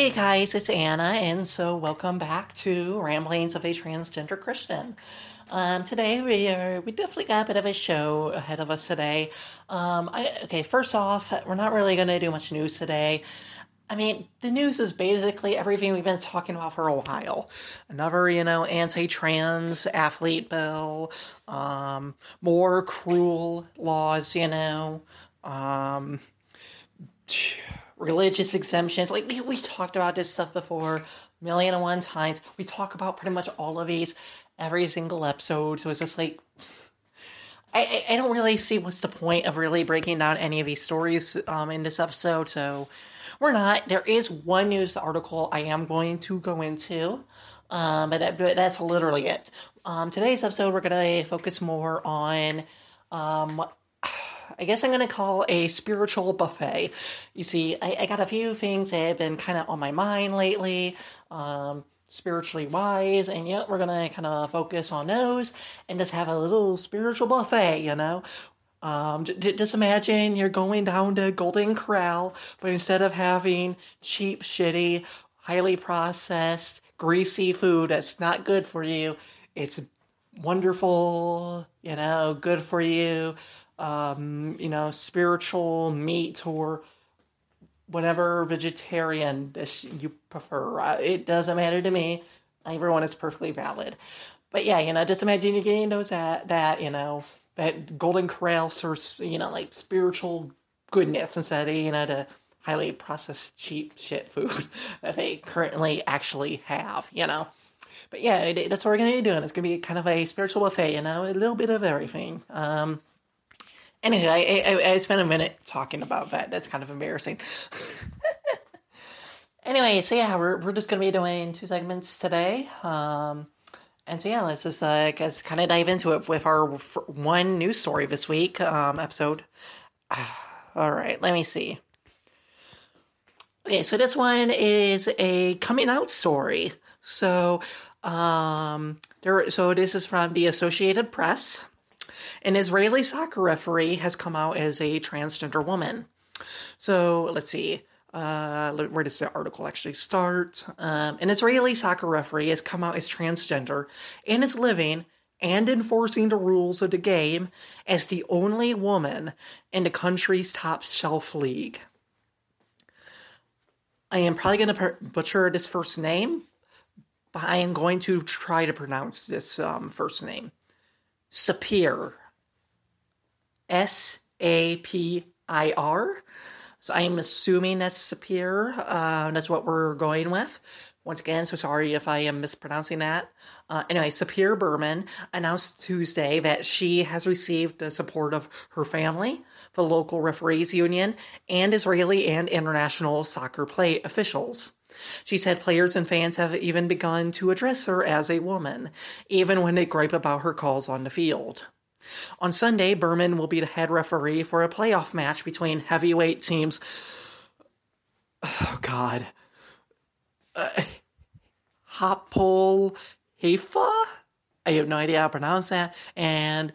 Hey guys, it's Anna, and so welcome back to Ramblings of a Transgender Christian. Um, today we are we definitely got a bit of a show ahead of us today. Um, I, okay, first off, we're not really going to do much news today. I mean, the news is basically everything we've been talking about for a while. Another, you know, anti-trans athlete bill, um, more cruel laws, you know, um, religious exemptions. Like we, we talked about this stuff before million and one times. We talk about pretty much all of these every single episode. So it's just like I, I don't really see what's the point of really breaking down any of these stories um, in this episode. So we're not. There is one news article I am going to go into, um, but, that, but that's literally it. Um, today's episode, we're going to focus more on um, I guess I'm going to call a spiritual buffet. You see, I, I got a few things that have been kind of on my mind lately, um, spiritually wise, and yet we're going to kind of focus on those and just have a little spiritual buffet, you know? Um, just imagine you're going down to Golden Corral, but instead of having cheap, shitty, highly processed, greasy food that's not good for you, it's wonderful, you know, good for you, um, you know, spiritual meat or whatever vegetarian dish you prefer. It doesn't matter to me. Everyone is perfectly valid. But yeah, you know, just imagine you're getting those at that, you know, that Golden Corral serves, you know, like spiritual goodness instead of, you know, the highly processed cheap shit food that they currently actually have, you know. But yeah, that's what we're going to be doing. It's going to be kind of a spiritual buffet, you know, a little bit of everything. Um, Anyway, I, I, I spent a minute talking about that. That's kind of embarrassing. anyway, so yeah, we're, we're just going to be doing two segments today. Um, and so yeah, let's just uh, guess kind of dive into it with our one news story this week um, episode. All right, let me see. Okay, so this one is a coming out story. So, um, there. So this is from the Associated Press. An Israeli soccer referee has come out as a transgender woman. So let's see. Uh, where does the article actually start? Um, an Israeli soccer referee has come out as transgender and is living and enforcing the rules of the game as the only woman in the country's top shelf league. I am probably going to butcher this first name, but I am going to try to pronounce this um, first name. Sapir. S A P I R. So I'm assuming that's Sapir. Uh, that's what we're going with. Once again, so sorry if I am mispronouncing that. Uh, anyway, Sapir Berman announced Tuesday that she has received the support of her family, the local referees union, and Israeli and international soccer play officials. She said players and fans have even begun to address her as a woman, even when they gripe about her calls on the field. On Sunday, Berman will be the head referee for a playoff match between heavyweight teams. Oh, God. Uh, Hapoel Haifa? I have no idea how to pronounce that. And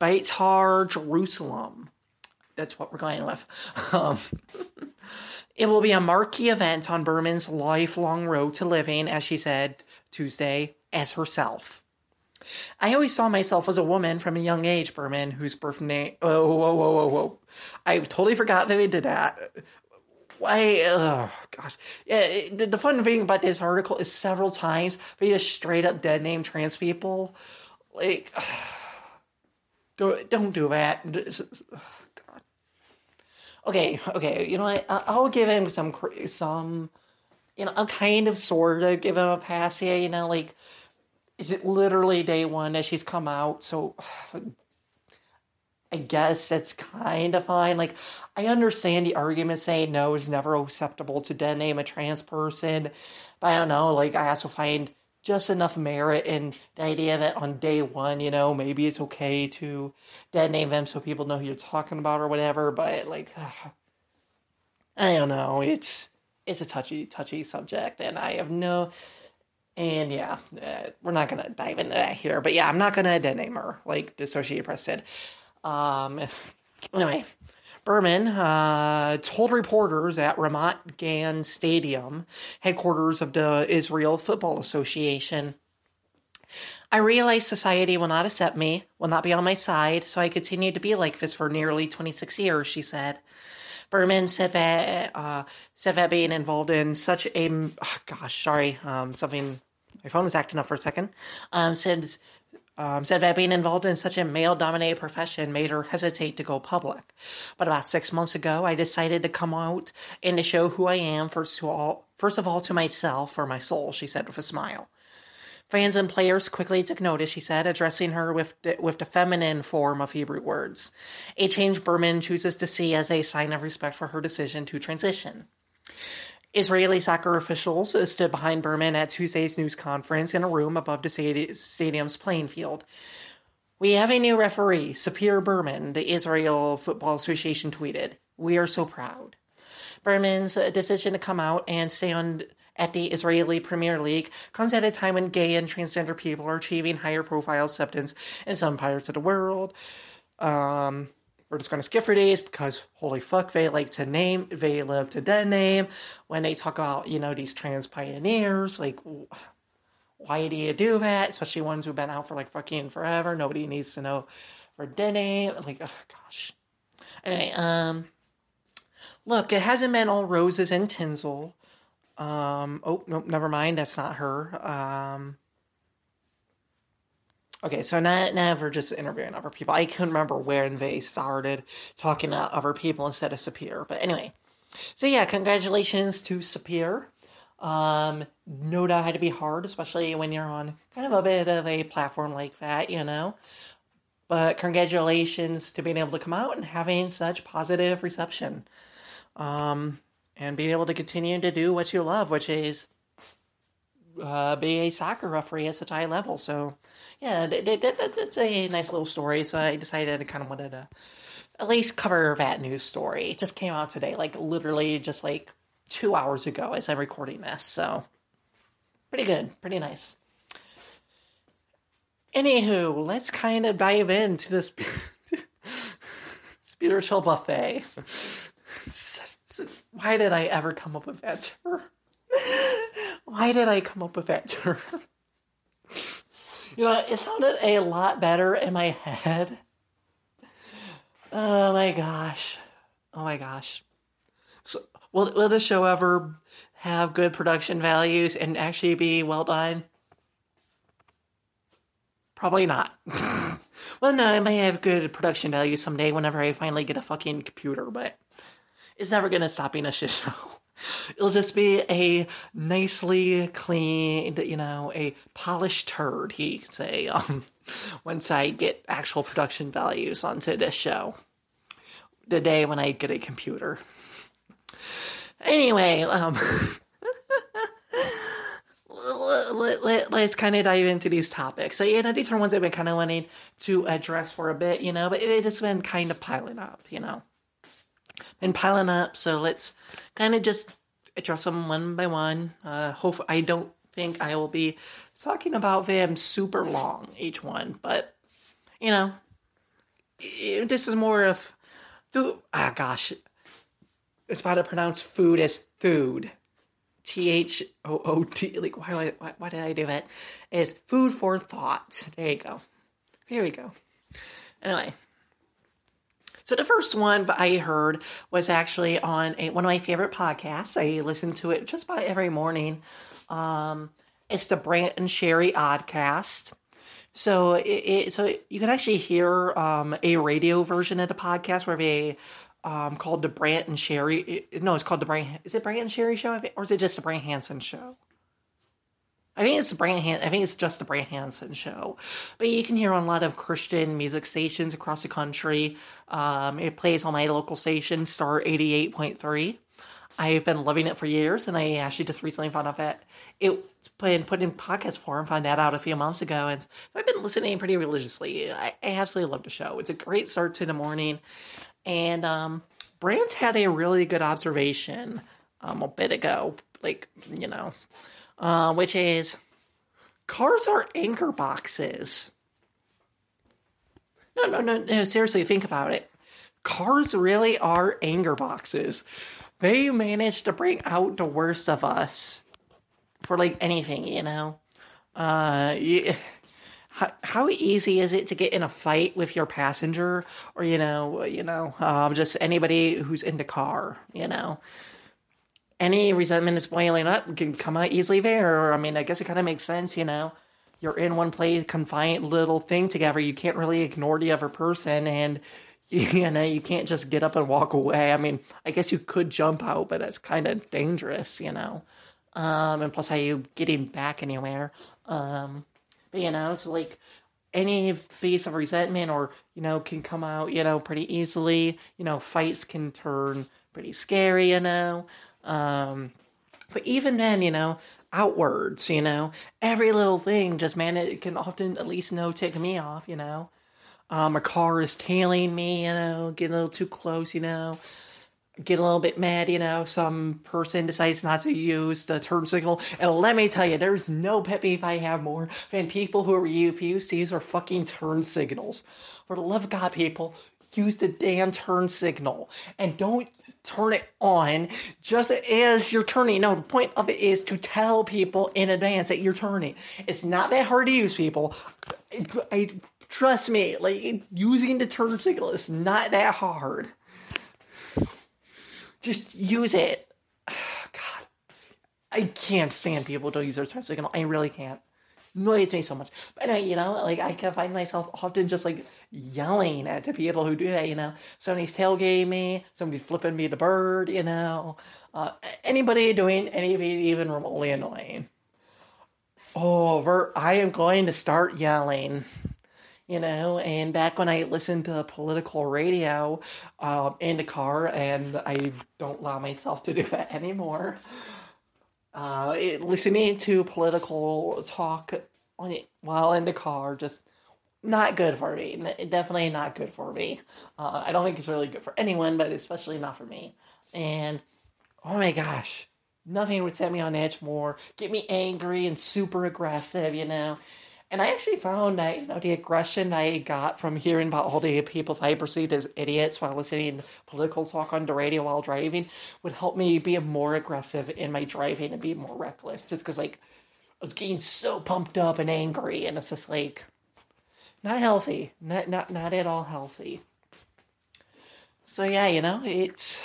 Beitar Jerusalem. That's what we're going with. Um, it will be a marquee event on Berman's lifelong road to living, as she said Tuesday, as herself. I always saw myself as a woman from a young age, Berman, whose birth name. Oh, whoa, whoa, whoa, whoa. I totally forgot that we did that. Why? Oh, gosh. Yeah, the, the fun thing about this article is several times they just straight up dead name trans people. Like, don't, don't do that. Okay, okay. You know what? I'll give him some, some, you know, I'll kind of sort of give him a pass here. You know, like is it literally day one that she's come out? So I guess that's kind of fine. Like, I understand the argument saying no is never acceptable to dead name a trans person, but I don't know. Like, I also find just enough merit in the idea that on day one, you know, maybe it's okay to dead name them so people know who you're talking about or whatever. But like, I don't know. It's it's a touchy touchy subject, and I have no and yeah, uh, we're not to dive into that here. But yeah, I'm not going to name her, like the Associated Press said. Um, anyway, Berman uh, told reporters at Ramat Gan Stadium, headquarters of the Israel Football Association. I realize society will not accept me, will not be on my side, so I continued to be like this for nearly 26 years, she said. Berman said that uh, said that being involved in such a oh gosh, sorry, um, something my phone was acting up for a second. Um, said um, said that being involved in such a male-dominated profession made her hesitate to go public. But about six months ago, I decided to come out and to show who I am first to all, first of all to myself or my soul. She said with a smile. Fans and players quickly took notice, she said, addressing her with the, with the feminine form of Hebrew words, a change Berman chooses to see as a sign of respect for her decision to transition. Israeli soccer officials stood behind Berman at Tuesday's news conference in a room above the stadium's playing field. We have a new referee, Sapir Berman, the Israel Football Association tweeted. We are so proud. Berman's decision to come out and stay on at the Israeli Premier League comes at a time when gay and transgender people are achieving higher profile acceptance in some parts of the world. Um, we're just going to skip for days because holy fuck, they like to name, they love to then name. When they talk about, you know, these trans pioneers, like, why do you do that? Especially ones who've been out for like fucking forever. Nobody needs to know for their name. Like, oh gosh. Anyway, um, look, it hasn't been all roses and tinsel. Um, oh, nope, never mind. That's not her. Um, okay, so not never just interviewing other people. I couldn't remember when they started talking to other people instead of Sapir. But anyway, so yeah, congratulations to Sapir. Um, no doubt had to be hard, especially when you're on kind of a bit of a platform like that, you know. But congratulations to being able to come out and having such positive reception. Um, and being able to continue to do what you love, which is uh, be a soccer referee at such a high level. So, yeah, it's a nice little story. So I decided I kind of wanted to at least cover that news story. It just came out today, like literally just like two hours ago as I'm recording this. So, pretty good, pretty nice. Anywho, let's kind of dive into this spiritual buffet why did I ever come up with that term? why did I come up with that term? you know, it sounded a lot better in my head. Oh my gosh. Oh my gosh. So, will, will the show ever have good production values and actually be well done? Probably not. well, no, it may have good production value someday whenever I finally get a fucking computer, but it's never going to stop being a shit show. It'll just be a nicely cleaned, you know, a polished turd, he could say, um, once I get actual production values onto this show. The day when I get a computer. Anyway, um, let, let, let's kind of dive into these topics. So, you know, these are ones I've been kind of wanting to address for a bit, you know, but it, has been kind of piling up, you know been piling up. So let's kind of just address them one by one. Uh, hope I don't think I will be talking about them super long each one, but you know, this is more of food. Ah, gosh, it's about to pronounce food as food. T H O O T. Like, why, why, why did I do that? Is food for thought. There you go. Here we go. Anyway, so the first one I heard was actually on a, one of my favorite podcasts. I listen to it just about every morning. Um, it's the Brant and Sherri Oddcast. So it, it, so you can actually hear um, a radio version of the podcast where they um, called the Brant and Sherri. no, it's called the Brant. Is it Brant and Sherri show, or is it just the Brant Hansen show? I think it's the Brant Han- I think it's just the Brant Hanson show, but you can hear on a lot of Christian music stations across the country. Um, it plays on my local station, Star eighty eight point three. I've been loving it for years, and I actually just recently found out that it's been put in podcast form. Found that out a few months ago, and I've been listening pretty religiously. I, I absolutely love the show. It's a great start to the morning, and um, Brant had a really good observation um, a bit ago, like you know uh, which is cars are anchor boxes. No, no, no, no. Seriously, think about it. cars really are anger boxes. They manage to bring out the worst of us for like anything, you know. Uh, you, how, how easy is it to get in a fight with your passenger or you know you know um, just anybody who's in the car you know any resentment is boiling up can come out easily there. I mean i guess it kind of makes sense you know. You're in one place confined little thing together. You can't really ignore the other person and you know you can't just get up and walk away. I mean i guess you could jump out but that's kind of dangerous you know. Um, and plus how you getting back anywhere? Um, but you know it's like any piece of resentment or you know can come out you know pretty easily. You know fights can turn pretty scary you know um, but even then you know outwards you know every little thing just man it can often at least know tick me off you know um, a car is tailing me, you know, getting a little too close, you know, get a little bit mad, you know, some person decides not to use the turn signal. And let me tell you, there's no pet peeve I have more than people who refuse to use their fucking turn signals. For the love of God, people, use the damn turn signal and don't turn it on just as you're turning. No, the point of it is to tell people in advance that you're turning. It's not that hard to use, people. I, I Trust me, like using the turn signal is not that hard. Just use it. God, I can't stand people don't use their turn signal. I really can't. Annoys me so much. But anyway, you know, like I can find myself often just like yelling at the people who do that. You know, somebody's tailgating me, somebody's flipping me the bird. You know, uh, anybody doing anything even remotely annoying. Oh, I am going to start yelling you know. And back when I listened to political radio um, in the car, and I don't allow myself to do that anymore. Uh, it, listening to political talk on it while in the car just not good for me. Definitely not good for me. Uh, I don't think it's really good for anyone, but especially not for me. And oh my gosh, nothing would set me on edge more, get me angry and super aggressive, you know. And I actually found that you know the aggression I got from hearing about all the people that I perceived as idiots while listening to political talk on the radio while driving would help me be more aggressive in my driving and be more reckless. Just because like I was getting so pumped up and angry, and it's just like not healthy, not not not at all healthy. So yeah, you know it's.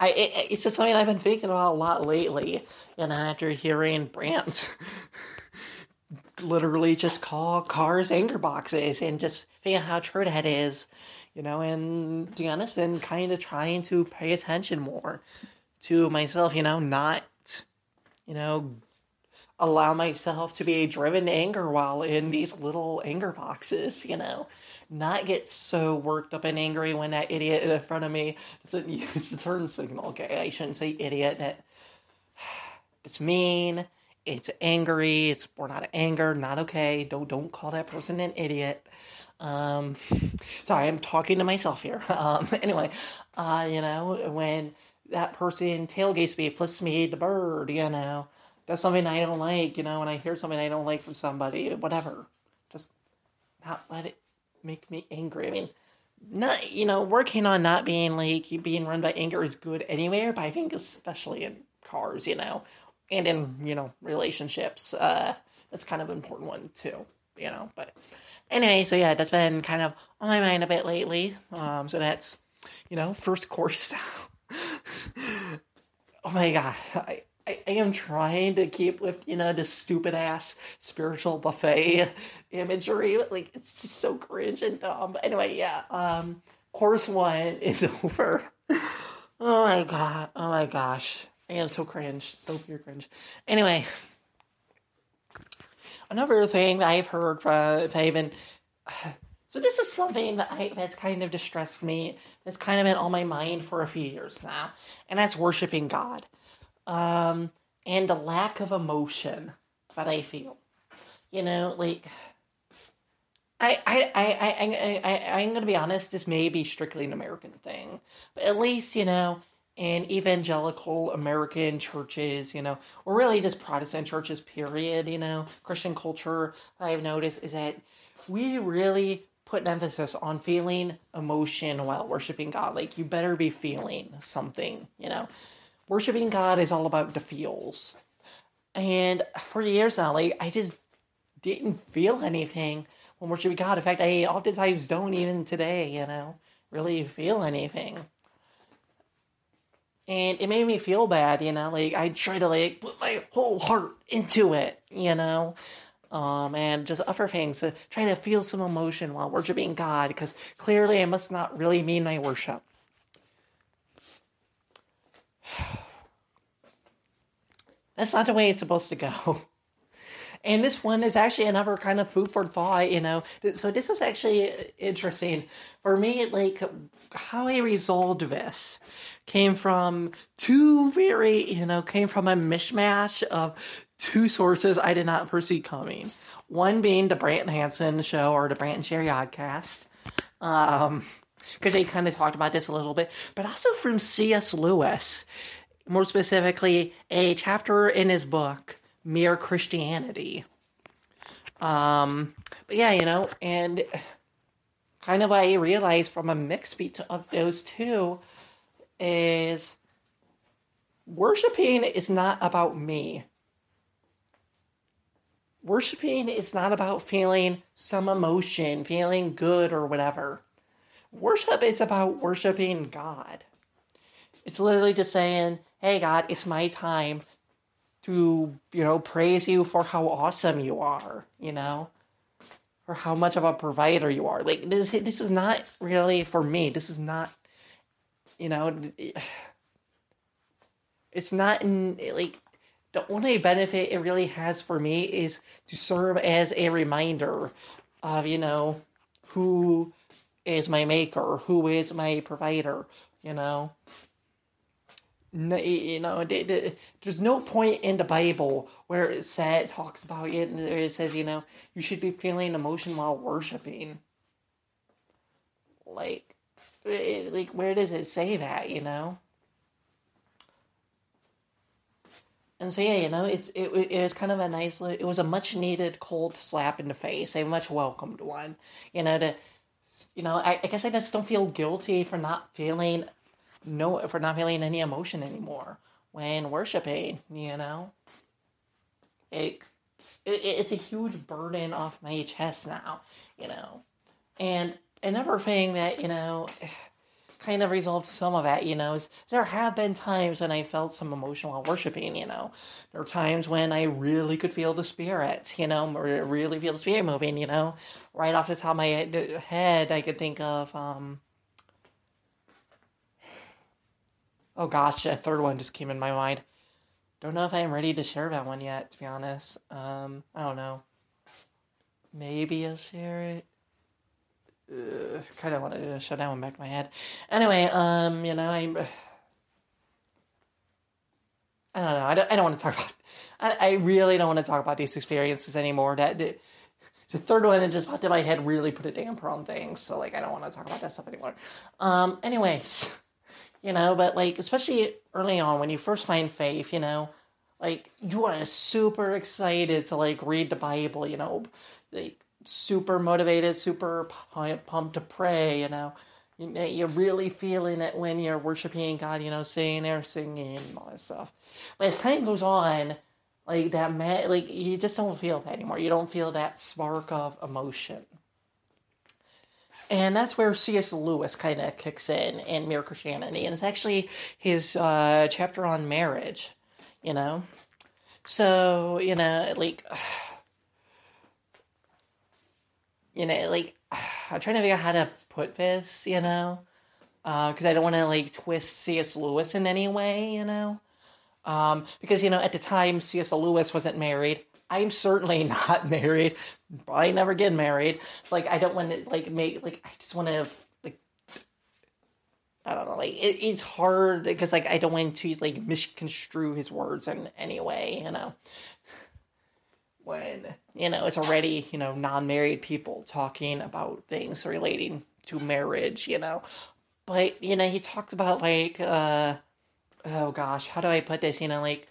I, it, it's just something I've been thinking about a lot lately, and after hearing Brant literally just call cars anger boxes and just figure out how true that is, you know, and to be honest, been kind of trying to pay attention more to myself, you know, not, you know, allow myself to be driven to anger while in these little anger boxes, you know, not get so worked up and angry when that idiot in front of me doesn't use the turn signal. Okay, I shouldn't say idiot. It's mean it's angry, it's out of anger, not okay. Don't don't call that person an idiot. Um, sorry, I'm talking to myself here. Um, anyway, uh, you know, when that person tailgates me, flips me the bird, you know, does something I don't like, you know, when I hear something I don't like from somebody, whatever, just not let it make me angry. I mean, not you know, working on not being like being run by anger is good anywhere, but I think especially in cars, you know, and in you know relationships uh that's kind of an important one too you know but anyway so yeah that's been kind of on my mind a bit lately. Um so that's you know first course. Oh my god. I, I, I am trying to keep with you know this stupid ass spiritual buffet imagery like it's just so cringe and dumb but anyway yeah um course one is over oh my god oh my gosh I am so cringe. So pure cringe. Anyway, another thing I've heard from Faven. So this is something that I, that's kind of distressed me. That's kind of been on my mind for a few years now, and that's worshiping God, um, and the lack of emotion that I feel. You know, like I, I, I, I, I, I, I'm to be honest. This may be strictly an American thing, but at least you know in evangelical American churches, you know, or really just Protestant churches, period, you know, Christian culture, I've noticed is that we really put an emphasis on feeling emotion while worshiping God. Like you better be feeling something, you know. Worshiping God is all about the feels. And for years like I just didn't feel anything when worshiping God. In fact, I oftentimes don't even today, you know, really feel anything. And it made me feel bad, you know, like I try to like put my whole heart into it, you know um, and just other things to try to feel some emotion while worshiping God, because clearly I must not really mean my worship. That's not the way it's supposed to go. And this one is actually another kind of food for thought, you know. So this is actually interesting for me. Like how I resolved this came from two very, you know, came from a mishmash of two sources I did not foresee coming. One being the Brant Hansen show or the Brant and Sherri Oddcast. Um, because they kind of talked about this a little bit, but also from C.S. Lewis, more specifically, a chapter in his book, Mere Christianity. Um, but yeah, you know, and kind of I realized from a mix of those two is worshiping is not about me worshiping is not about feeling some emotion, feeling good or whatever. Worship is about worshiping God. It's literally just saying, hey, God, it's my time to, you know, praise you for how awesome you are, you know, or how much of a provider you are. Like, this, this is not really for me. This is not, you know, it's not in, like, the only benefit it really has for me is to serve as a reminder of, you know, who is my maker, who is my provider, you know. You know, there's no point in the Bible where it said talks about it and it says, you know, you should be feeling emotion while worshiping. Like, like where does it say that? You know. And so yeah, you know, it's it, it was kind of a nice. It was a much needed cold slap in the face, a much welcomed one. You know, to you know, I, I guess I just don't feel guilty for not feeling no for not feeling any emotion anymore when worshiping. You know, it, it it's a huge burden off my chest now. You know, and another thing that you know kind of resolved some of that, you know, is there have been times when I felt some emotion while worshiping, you know. There were times when I really could feel the spirit, you know, or really feel the spirit moving, you know. Right off the top of my head, I could think of, um, oh gosh, a third one just came in my mind. Don't know if I'm ready to share that one yet, to be honest. Um, I don't know. Maybe I'll share it uh, kind of wanted to shut that one back in my head. Anyway, um, you know, I, I don't know. I don't, I don't want to talk about. I, I really don't want to talk about these experiences anymore. That the, the third one that just popped in my head really put a damper on things. So like, I don't want to talk about that stuff anymore. Um, anyways, you know, but like, especially early on when you first find faith, you know, like you are super excited to like read the Bible, you know, like super motivated, super pumped to pray, you know. You're really feeling it when you're worshiping God, you know, sitting there singing and all that stuff. But as time goes on, like that, man, like you just don't feel that anymore. You don't feel that spark of emotion. And that's where C.S. Lewis kind of kicks in in Mere Christianity. And it's actually his uh, chapter on marriage, you know. So, you know, like you know, like I'm trying to figure out how to put this, you know, because uh, I don't want to like twist C.S. Lewis in any way, you know, um, because you know at the time C.S. Lewis wasn't married. I'm certainly not married. Probably never get married. Like I don't want to like make like I just want to like I don't know like it, it's hard because like I don't want to like misconstrue his words in any way, you know when you know it's already you know non-married people talking about things relating to marriage you know but you know he talked about like uh oh gosh how do i put this you know like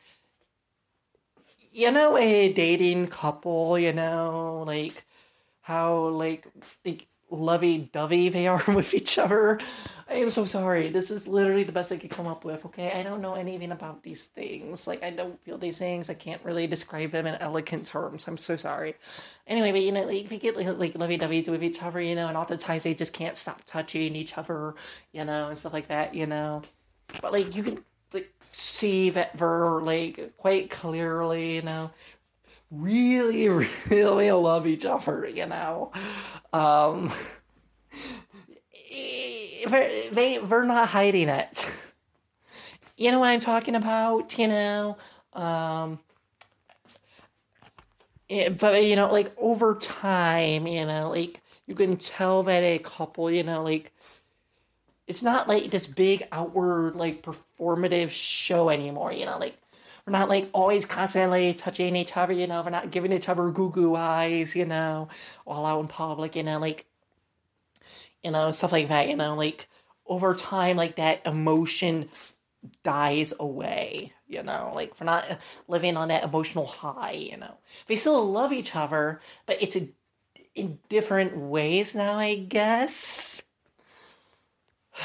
you know a dating couple you know like how like like lovey dovey they are with each other. I am so sorry. This is literally the best I could come up with, okay? I don't know anything about these things. Like, I don't feel these things. I can't really describe them in elegant terms. I'm so sorry. Anyway, but you know, like, they get like, like lovey doveys with each other, you know, and oftentimes they just can't stop touching each other, you know, and stuff like that, you know. But, like, you can, like, see that they're, like, quite clearly, you know, really, really love each other, you know. Um, they, they, they're not hiding it. You know what I'm talking about, you know? Um, it, but, you know, like, over time, you know, like, you can tell that a couple, you know, like, it's not like this big outward, like, performative show anymore, you know, like, we're not like always constantly touching each other, you know, we're not giving each other goo goo eyes, you know, while out in public, you know, like, you know, stuff like that, you know, like over time, like that emotion dies away, you know, like we're not living on that emotional high, you know. They still love each other, but it's a, in different ways now, I guess.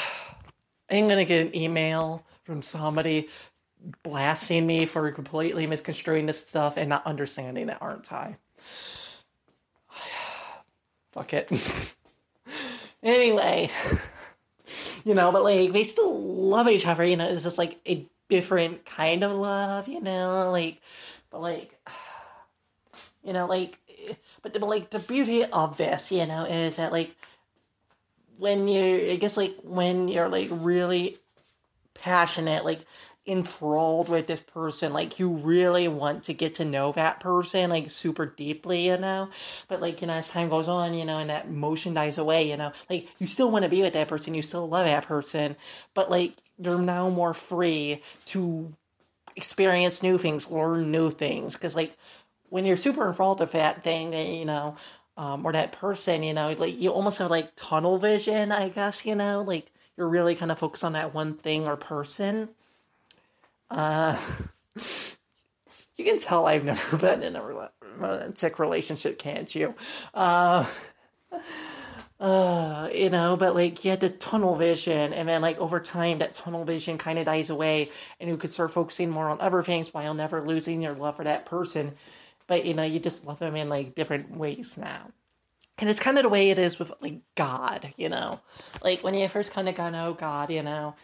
I'm gonna get an email from somebody blasting me for completely misconstruing this stuff and not understanding it, aren't I? Fuck it. anyway, you know, but like they still love each other, you know, it's just like a different kind of love, you know, like, but like, you know, like, eh, but, the, like the beauty of this, you know, is that like when you, I guess like when you're like really passionate, like enthralled with this person like you really want to get to know that person like super deeply you know? But like you know as time goes on you know and that emotion dies away you know like you still want to be with that person you still love that person but like you're now more free to experience new things learn new things because like when you're super enthralled with that thing you know um, or that person you know like you almost have like tunnel vision i guess you know? Like you're really kind of focused on that one thing or person uh, you can tell I've never been in a romantic relationship, can't you? Uh, uh, you know, but like you had the tunnel vision, and then like over time, that tunnel vision kind of dies away, and you could start focusing more on other things while never losing your love for that person. But you know, you just love them in like different ways now. And it's kind of the way it is with like God, you know, like when you first kind of got to know God, you know,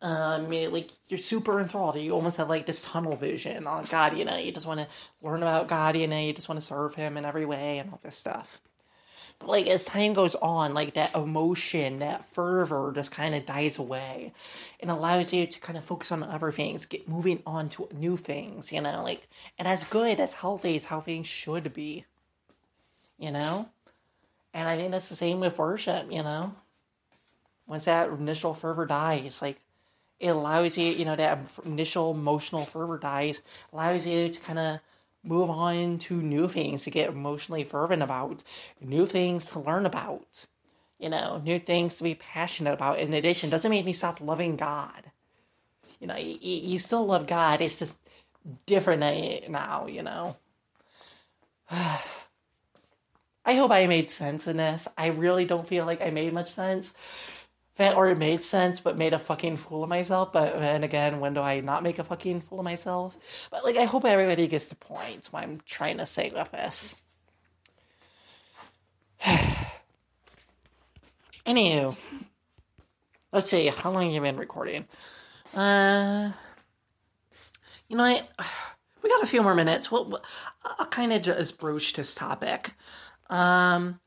um, like you're super enthralled. You almost have like this tunnel vision on God. You know, you just want to learn about God. You know, you just want to serve Him in every way and all this stuff. But like as time goes on, like that emotion, that fervor just kind of dies away, and allows you to kind of focus on other things, get moving on to new things. You know, like and as good as healthy as how things should be. You know, and I think that's the same with worship. You know, once that initial fervor dies, like it allows you, you know, that initial emotional fervor dies, allows you to kind of move on to new things to get emotionally fervent about, new things to learn about, you know, new things to be passionate about. In addition, doesn't mean you stop loving God. You know, you, you still love God. It's just different now, you know. I hope I made sense in this. I really don't feel like I made much sense that or it made sense but made a fucking fool of myself. But and again when do i not make a fucking fool of myself? But like i hope everybody gets the point what i'm trying to say with this. Anywho let's see how long have you been recording? Uh you know I, we got a few more minutes. Well i'll kind of just broach this topic. Um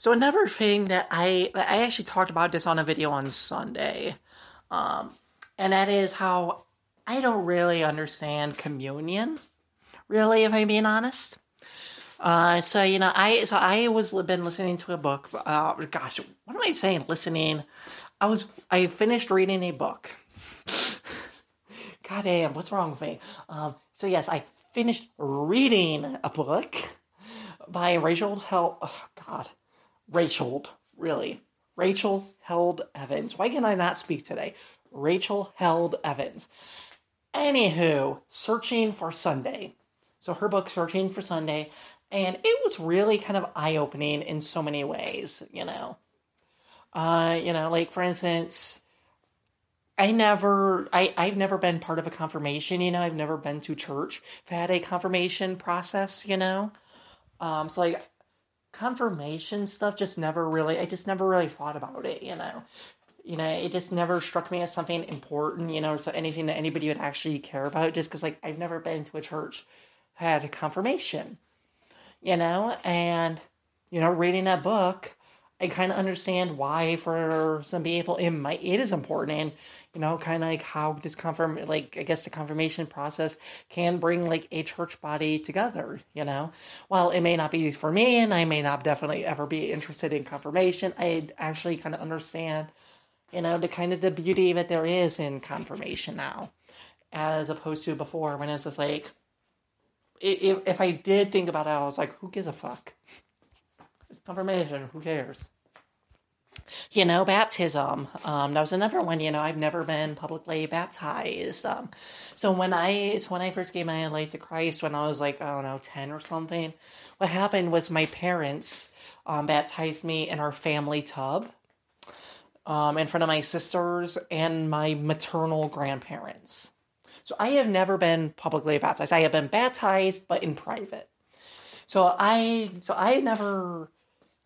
so another thing that I I actually talked about this on a video on Sunday, um, and that is how I don't really understand communion. Really, if I'm being honest. Uh, so you know, I so I was been listening to a book. Uh, gosh, what am I saying? Listening. I was I finished reading a book. God damn, what's wrong with me? Um, so yes, I finished reading a book by Rachel Hell. Oh, God, Rachel, really. Rachel Held Evans. Why can I not speak today? Rachel Held Evans. Anywho, Searching for Sunday. So her book, Searching for Sunday, and it was really kind of eye opening in so many ways, you know. Uh, you know, like for instance, I never, I, I've never been part of a confirmation, you know, I've never been to church. I've had a confirmation process, you know. Um, so like confirmation stuff just never really, I just never really thought about it, you know. You know, it just never struck me as something important, you know, so anything that anybody would actually care about, just because like I've never been to a church had a confirmation, you know, and you know, reading that book, I kind of understand why for some people it might it is important, and you know, kind of like how this confirm like I guess the confirmation process can bring like a church body together. You know, while it may not be for me, and I may not definitely ever be interested in confirmation, I actually kind of understand, you know, the kind of the beauty that there is in confirmation now, as opposed to before when it's just like. If, if I did think about it, I was like, who gives a fuck? It's confirmation. Who cares? You know, baptism. Um, that was another one. You know, I've never been publicly baptized. Um, so when I, it's when I first gave my life to Christ, when I was like, I don't know, ten or something. What happened was my parents um, baptized me in our family tub, um, in front of my sisters and my maternal grandparents. So I have never been publicly baptized. I have been baptized, but in private. So I, so I never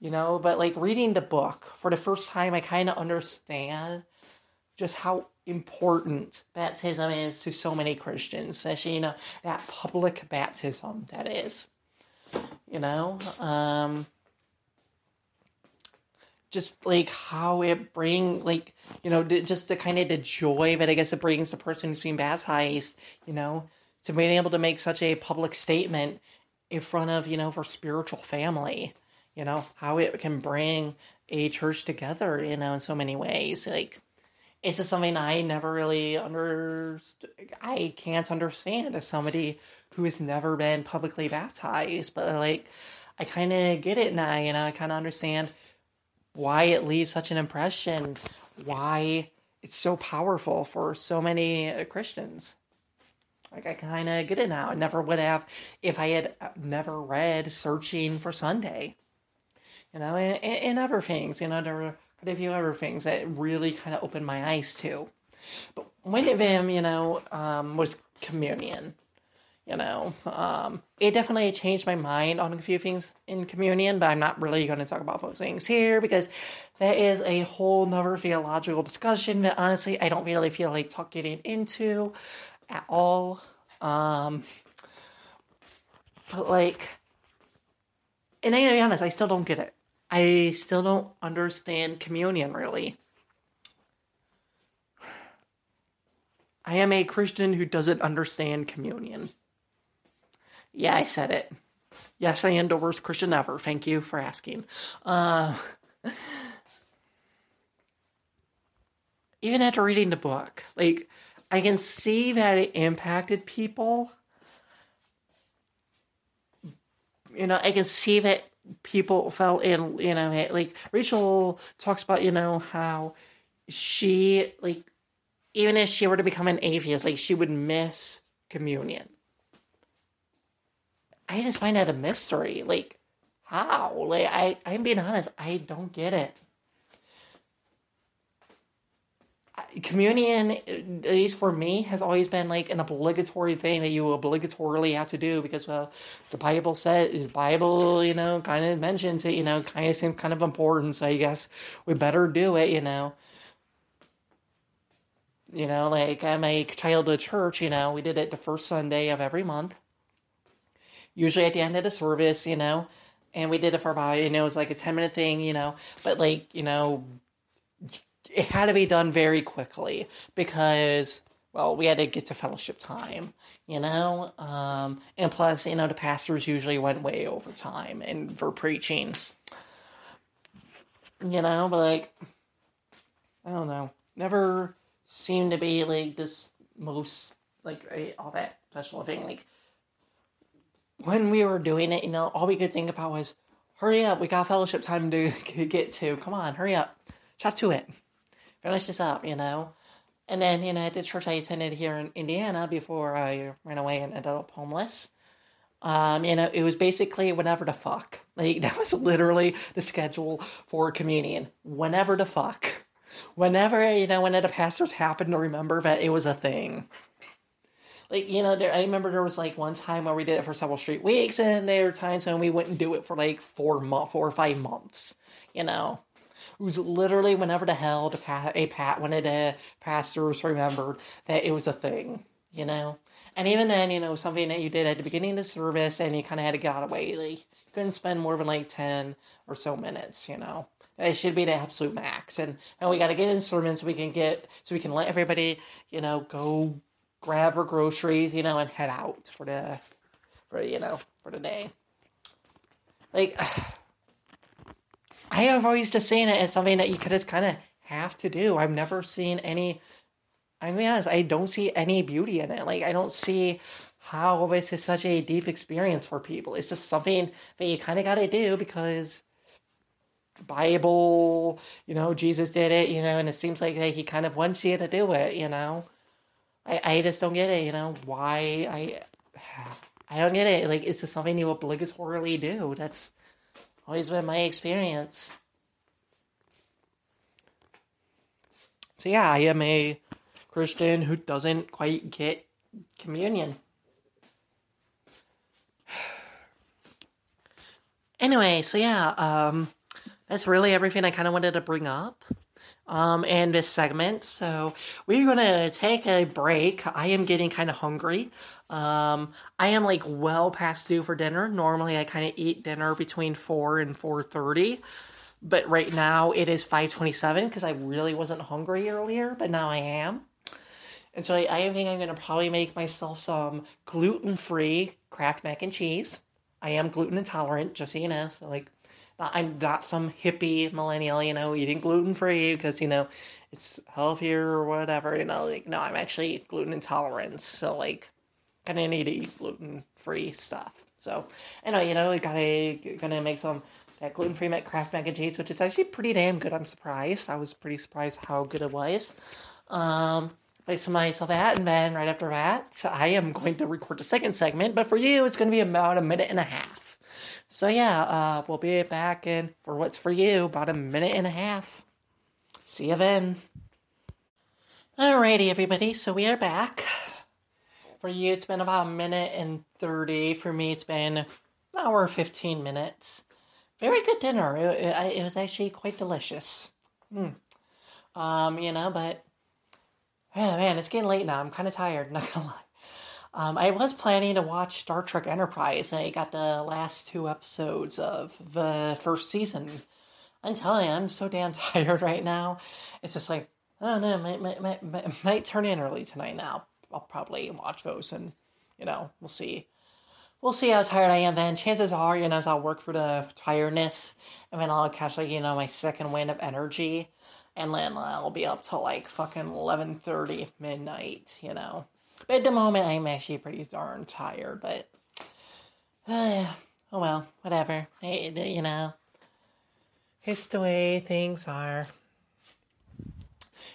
you know but like reading the book for the first time i kind of understand just how important baptism is to so many christians especially you know that public baptism that is you know? Um just like how it bring like you know just the kind of the joy that i guess it brings the person who's being baptized you know to being able to make such a public statement in front of you know for spiritual family you know how it can bring a church together you know in so many ways. Like it's just something i never really understood i can't understand as somebody who has never been publicly baptized but like i kind of get it now you know i kind of understand why it leaves such an impression why it's so powerful for so many uh, christians. Like I kind of get it now. I never would have if I had uh, never read Searching for Sunday you know, and, and other things, you know, there were quite a few other things that really kind of opened my eyes to. But one of them, you know, um, was communion. You know, um, it definitely changed my mind on a few things in communion, but I'm not really going to talk about those things here because that is a whole nother theological discussion that honestly I don't really feel like talking into at all. Um, but like, and I gotta be honest, I still don't get it. I still don't understand communion really. I am a Christian who doesn't understand communion. Yeah, I said it. Yes, I am the worst Christian ever. Thank you for asking. Uh, even after reading the book, like, I can see that it impacted people. You know, I can see that people fell in, you know, eh, like Rachel talks about, you know, how she, like, even if she were to become an atheist, like, she would miss communion. I just find that a mystery. Like, how? Like, I, I'm being honest, I don't get it. Communion, at least for me, has always been like an obligatory thing that you obligatorily have to do because well, the Bible says the Bible, you know, kind of mentions it, you know, kind of seems kind of important. So I guess we better do it, you know. You know, like I'm a child of church, you know, we did it the first Sunday of every month. Usually at the end of the service, you know, and we did it for about, you know, it was like a 10 minute thing, you know, but like, you know, it had to be done very quickly because well we had to get to fellowship time you know? Um, and plus you know the pastors usually went way over time and for preaching. You know but like i don't know. Never seemed to be like this most like all that special thing. Like when we were doing it you know all we could think about was hurry up. We got fellowship time to get to. Come on hurry up. Shot to it this up, you know. And then, you know, at the church I attended here in Indiana before I ran away and ended up homeless. Um, you know, it was basically whenever the fuck. Like that was literally the schedule for communion. Whenever the fuck. Whenever, you know, when the pastors happened to remember that it was a thing. Like, you know, there, I remember there was like one time where we did it for several straight weeks, and there were times when we wouldn't do it for like four, mo- four or five months, you know. It was literally whenever the hell the pa- a pat one of the pastors remembered that it was a thing, you know. And even then, you know, something that you did at the beginning of the service, and you kind of had to get out of the way. Like, you couldn't spend more than like ten or so minutes, you know. It should be the absolute max, and and we got to get in sermons so we can get so we can let everybody, you know, go grab our groceries, you know, and head out for the for you know for the day. Like I have always just seen it as something that you could just kind of have to do. I've never seen any. I mean, honest, I don't see any beauty in it. Like I don't see how this is such a deep experience for people. It's just something that you kind of got to do because Bible, you know, Jesus did it, you know, and it seems like he kind of wants you to do it, you know. I, I just don't get it, you know, why I I don't get it. Like it's just something you obligatorily do. That's always been my experience. So yeah, I am a Christian who doesn't quite get communion. Anyway, so yeah, um, that's really everything I kind of wanted to bring up um, in this segment. So we're gonna take a break. I am getting kind of hungry. Um, I am like well past due for dinner. Normally, I kind of eat dinner between four and four thirty, but right now it is five twenty seven because I really wasn't hungry earlier, but now I am. And so I, I think I'm gonna probably make myself some gluten free Kraft mac and cheese. I am gluten intolerant, just so you know. So like I'm not some hippie millennial, you know, eating gluten free because, you know, it's healthier or whatever, you know, like, no, I'm actually gluten intolerant. So, like, of need to eat gluten free stuff. So, anyway, you know, we gotta, gonna make some that gluten free Kraft mac and cheese, which is actually pretty damn good. I'm surprised. I was pretty surprised how good it was. Um, make some myself that, and then right after that, I am going to record the second segment, but for you, it's to be about a minute and a half. So yeah, uh, we'll be back in for what's for you about a minute and a half. See you then. Alrighty, everybody. So we are back. For you, it's been about a minute and thirty. For me, it's been an hour fifteen minutes. Very good dinner. It, it, it was actually quite delicious. Mm. Um, you know, but oh man, it's getting late now. I'm kind of tired. Not gonna lie. Um, I was planning to watch Star Trek Enterprise. I got the last two episodes of the first season. I'm telling you, I'm so damn tired right now. It's just like, oh no, might, might, might, might turn in early tonight now. I'll probably watch those and, you know, we'll see. We'll see how tired I am then. Chances are, you know, I'll work for the tiredness and then I'll catch, like, you know, my second wind of energy. And then I'll be up till like fucking 11.30 midnight, you know. But at the moment, I'm actually pretty darn tired. But uh, oh well, whatever. you know, it's the way things are.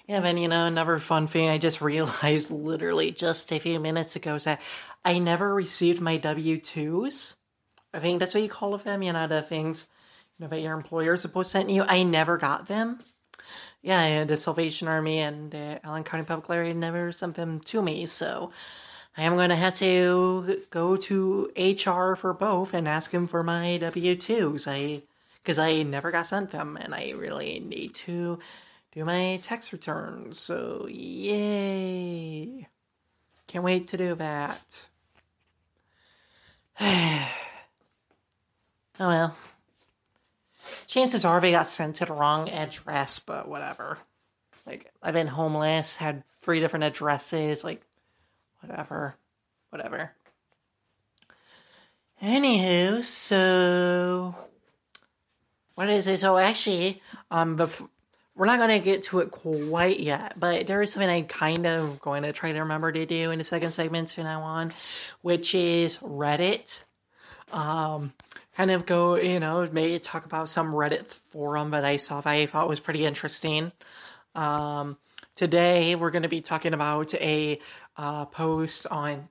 Yeah, then you know another fun thing I just realized literally just a few minutes ago is that I never received my W twos. I think that's what you call them. You know the things you know that your employer is supposed to send you. I never got them yeah, the Salvation Army and the Allen County Public Library never sent them to me, so I am going to have to go to HR for both and ask him for my W twos. I because I never got sent them, and I really need to do my tax returns. So yay! Can't wait to do that. oh well chances are they got sent to the wrong address, but whatever. Like, I've been homeless, had three different addresses, like, whatever. Whatever. Anywho, so. What is it? So, actually, um, bef- we're not going to get to it quite yet, but there is something I'm kind of going to try to remember to do in the second segment from now on, which is Reddit. Um, kind of go, you know, maybe talk about some Reddit forum that I saw that I thought was pretty interesting. Um, today, we're going to be talking about a uh, post on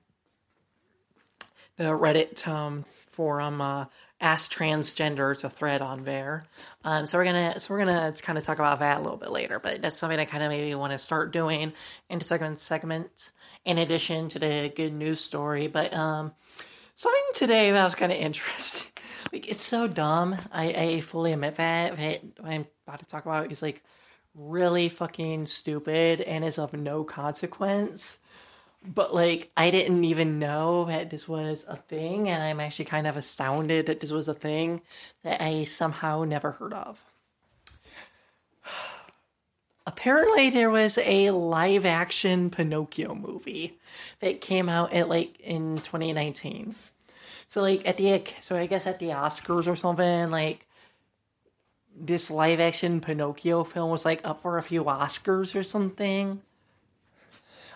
the Reddit um, forum uh, Ask Transgender. It's a thread on there. Um, so we're gonna so we're gonna kind of talk about that a little bit later. But that's something I kind of maybe want to start doing into segment segment in addition to the good news story. But um, something today that was kind of interesting. Like it's so dumb. I, I fully admit that what I'm about to talk about is like really fucking stupid and is of no consequence but like I didn't even know that this was a thing, and I'm actually kind of astounded that this was a thing that I somehow never heard of. Apparently, there was a live action Pinocchio movie that came out at like in 2019. So like at the so I guess at the Oscars or something like this live action Pinocchio film was like up for a few Oscars or something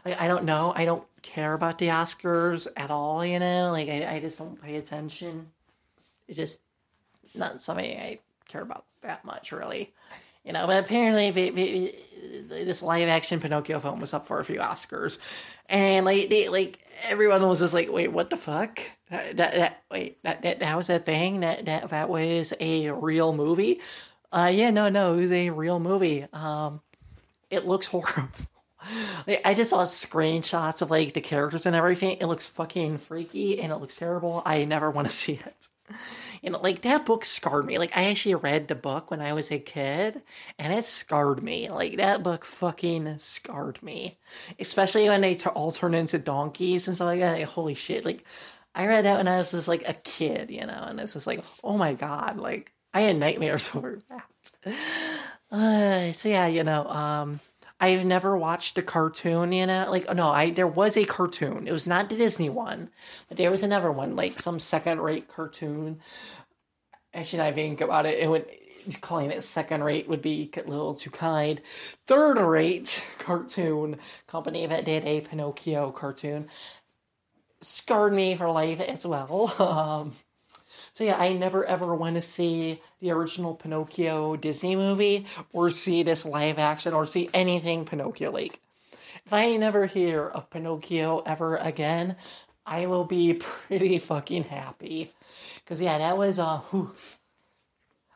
like I don't know. I don't care about the Oscars at all. You know, like I, I just don't pay attention. It's just not something I care about that much, really. You know, but apparently this live action Pinocchio film was up for a few Oscars, and like they, like everyone was just like, "Wait, what the fuck? That that, that wait that, that that was a thing? That that that was a real movie?" Uh, yeah, no, no, it was a real movie. Um, it looks horrible. I just saw screenshots of like the characters and everything. It looks fucking freaky and it looks terrible. I never want to see it. And like that book scarred me. Like I actually read the book when I was a kid and it scarred me. Like that book fucking scarred me. Especially when they t- all turn into donkeys and stuff like that. Like, holy shit. Like I read that when I was just like a kid, you know, and it's just like, oh my god, like I had nightmares over that. Uh, so yeah, you know, um, I've never watched a cartoon, you know, like no, I there was a cartoon. It was not the Disney one, but there was another one, like some second-rate cartoon. Actually, I think about it, it would calling it second-rate would be a little too kind. Third-rate cartoon company that did a Pinocchio cartoon scarred me for life as well. Um, so yeah, I never ever want to see the original Pinocchio Disney movie or see this live action or see anything Pinocchio like. If I never hear of Pinocchio ever again, I will be pretty fucking happy. Cause yeah, that was uh whew,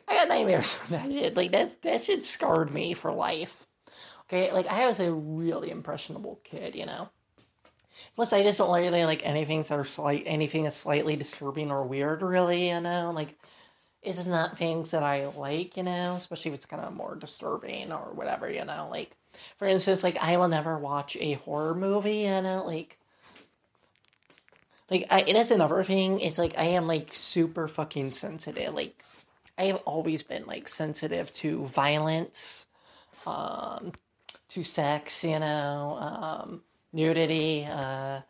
I got nightmares from that shit. Like that's that shit scarred me for life. Okay, like I was a really impressionable kid, you know. Plus, I just don't really like anything that are slight anything is slightly disturbing or weird. Really, you know, like it's just not things that I like, you know, especially if it's kind of more disturbing or whatever, you know. Like, for instance, like I will never watch a horror movie, you know, like. Like, I, and that's another thing. It's like I am like super fucking sensitive. Like, I have always been like sensitive to violence, um, to sex, you know, um, nudity, uh,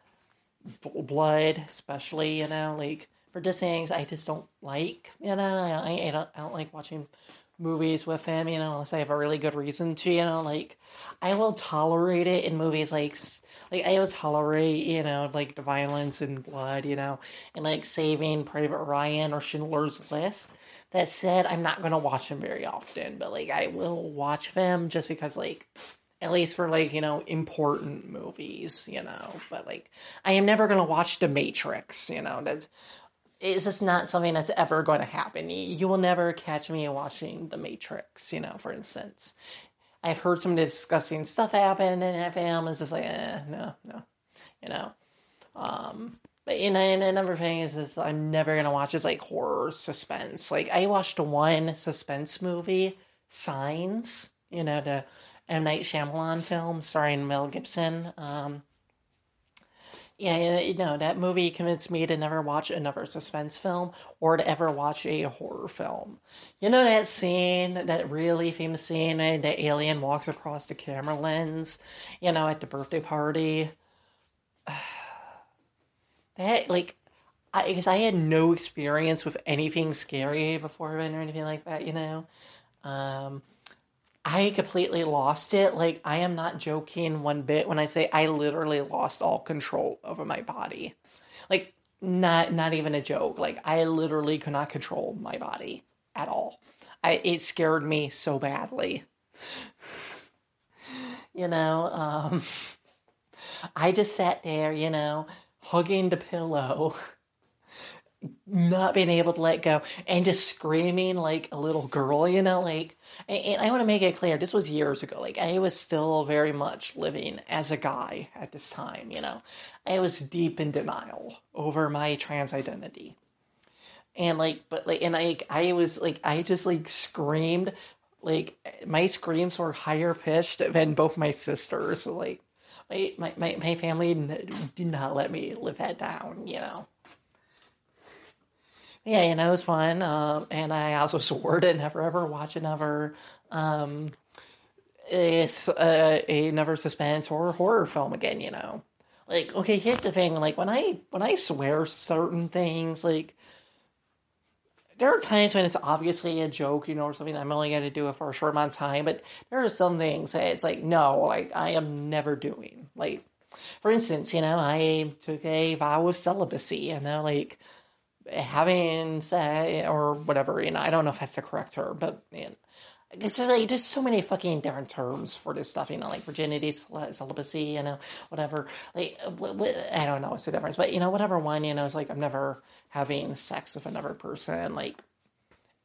blood, especially, you know, like for just things I just don't like, you know, I, I, don't, I don't like watching movies with him, you know, unless I have a really good reason to, you know, like I will tolerate it in movies like like I will tolerate, you know, like the violence and blood, you know, and like Saving Private Ryan or Schindler's List. That said, I'm not gonna watch them very often, but like I will watch them just because like at least for like you know important movies you know but like i am never going to watch the matrix you know that it's just not something that's ever going to happen you will never catch me watching the matrix you know for instance i've heard some disgusting stuff happen in that film it's just like eh, no no you know um but you know, and another thing is, is I'm never gonna watch is like horror suspense. Like I watched one suspense movie, Signs. You know, the M. Night Shyamalan film starring Mel Gibson. Um, yeah, you know, that movie convinced me to never watch another suspense film or to ever watch a horror film. You know that scene, that really famous scene, and the alien walks across the camera lens, you know, at the birthday party? that, like, I, because I had no experience with anything scary before or anything like that, you know? Um, I completely lost it. Like, I am not joking one bit when I say I literally lost all control over my body. Like, not not even a joke. Like, I literally could not control my body at all. I it scared me so badly. you know, um, I just sat there, you know, hugging the pillow not being able to let go and just screaming like a little girl, you know, like, and I want to make it clear, this was years ago. Like, I was still very much living as a guy at this time, you know. I was deep in denial over my trans identity. And like, but like, and I, I was like, I just like screamed, like, my screams were higher pitched than both my sisters. Like, my, my, my, my family did not let me live that down, you know yeah, you know, it was fun. Um, and I also swore to never ever watch another um, a never suspense or horror film again. You know, like okay, here's the thing. Like when I when I swear certain things, like there are times when it's obviously a joke, you know, or something. I'm only going to do it for a short amount of time, but there are some things that it's like, no, like I am never doing. Like, for instance, you know, I took a vow of celibacy, and now like having say or whatever, you know, I don't know if that's the correct term, but man, I guess there's like there's so many fucking different terms for this stuff, you know, like virginity, celibacy, you know, whatever. Like I don't know what's the difference, but you know, whatever one, you know, it's like I'm never having sex with another person, like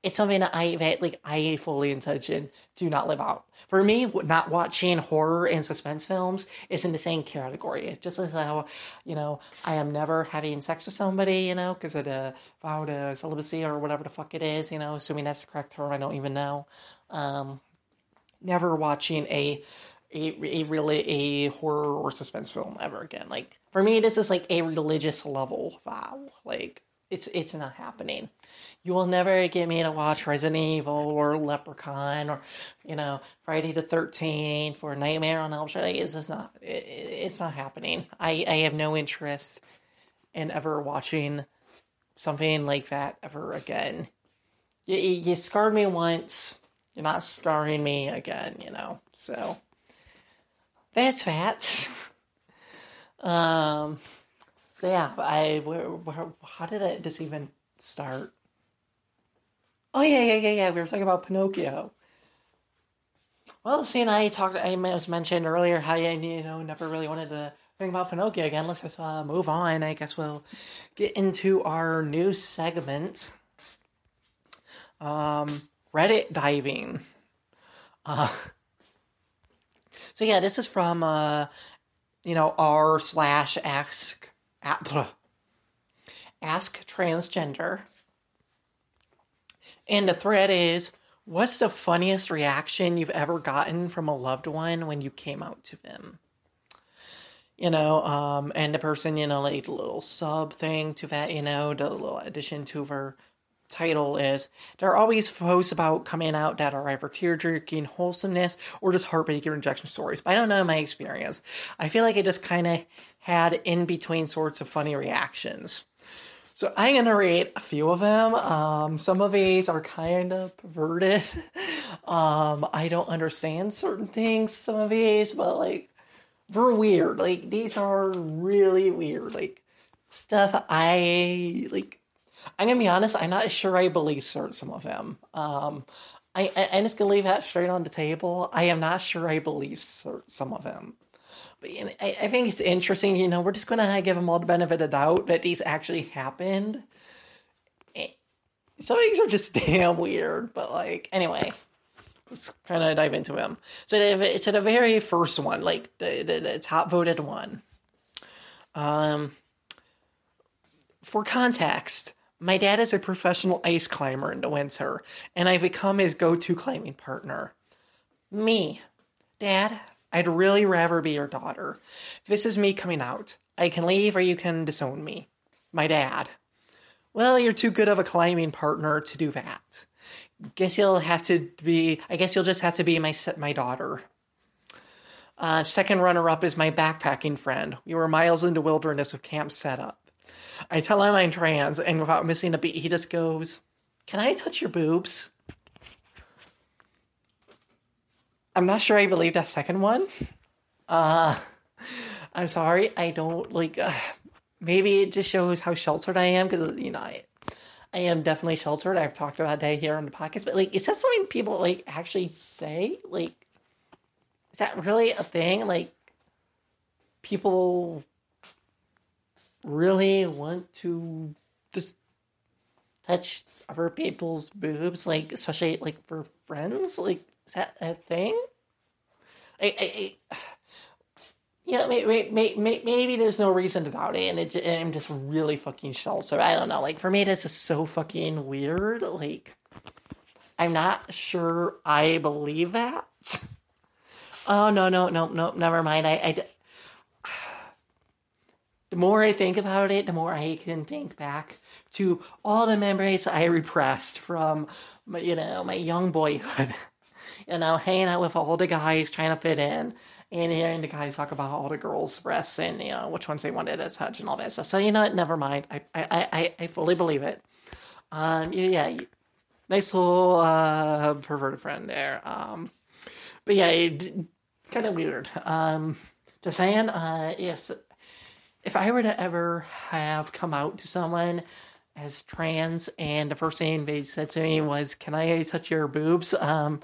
it's something that I that, like I fully intention to not live out. For me, not watching horror and suspense films is in the same category. It's just as how, you know, I am never having sex with somebody, you know, because of the vow to celibacy or whatever the fuck it is, you know, assuming that's the correct term, I don't even know. Um, never watching a a, a really a horror or suspense film ever again. Like for me, this is like a religious level vow. Like it's it's not happening. You will never get me to watch Resident Evil or Leprechaun or you know Friday the Thirteenth or Nightmare on Elm Street. It's just not. It, it's not happening. I I have no interest in ever watching something like that ever again. You, you scarred me once. You're not scarring me again. You know. So that's that. um. So yeah, I where, where, how did it, this even start? Oh yeah, yeah, yeah, yeah. We were talking about Pinocchio. Well, see, and I talked. I was mentioned earlier how you you know never really wanted to think about Pinocchio again. Let's just uh, move on. I guess we'll get into our new segment. Um, Reddit diving. Uh, so yeah, this is from uh, you know r slash ask ask transgender. And the thread is what's the funniest reaction you've ever gotten from a loved one when you came out to them? You know, um, and the person, you know, like little sub thing to that, you know, the little addition to her title is there are always posts about coming out that are either tear jerking wholesomeness or just heartbreaking rejection stories. But I don't know my experience. I feel like I just kind of had in between sorts of funny reactions. So I'm gonna read a few of them. Um, some of these are kind of perverted. um, I don't understand certain things. Some of these, but like, they're weird. Like these are really weird. Like stuff I like I'm gonna be honest. I'm not sure I believe some of them. Um, I, am just gonna leave that straight on the table. I am not sure I believe some of them. But you know, I, I think it's interesting. You know, we're just gonna give them all the benefit of doubt that these actually happened. Eh, some of these are just damn weird. But like, anyway, let's kind of dive into them. So it's the very first one, like the, the, the top voted one. Um, for context my dad is a professional ice climber in the winter, and I've become his go to climbing partner. Me. Dad, I'd really rather be your daughter. This is me coming out. I can leave or you can disown me. My dad. Well, you're too good of a climbing partner to do that. Guess you'll have to be, I guess you'll just have to be my, my daughter. Uh, second runner up is my backpacking friend. We were miles into wilderness with camp set up. I tell him I'm trans, and without missing a beat, he just goes, Can I touch your boobs? I'm not sure I believe that second one. Uh, I'm sorry, I don't like. Uh, maybe it just shows how sheltered I am because you know I, I am definitely sheltered. I've talked about that here on the podcast, but like, is that something people like actually say? Like, is that really a thing? Like, people really want to just touch other people's boobs, like especially like for friends? Like is that a thing? I, I, I yeah, maybe, maybe, maybe there's no reason to doubt it, and, it's, and I'm just really fucking sheltered. I don't know. Like for me, this is so fucking weird. Like I'm not sure I believe that. oh no, no, no, no, never mind. I, I the more I think about it, the more I can think back to all the memories I repressed from, my, you know, my young boyhood. you know, hanging out with all the guys trying to fit in, and hearing the guys talk about all the girls' breasts and you know which ones they wanted to touch and all that stuff. So you know what? Never mind. I I I, I fully believe it. Um, yeah, nice little uh, perverted friend there. Um, but yeah, kind of weird. Um, just saying. Uh, yes if I were to ever have come out to someone as trans and the first thing they said to me was, Can I touch your boobs? Um,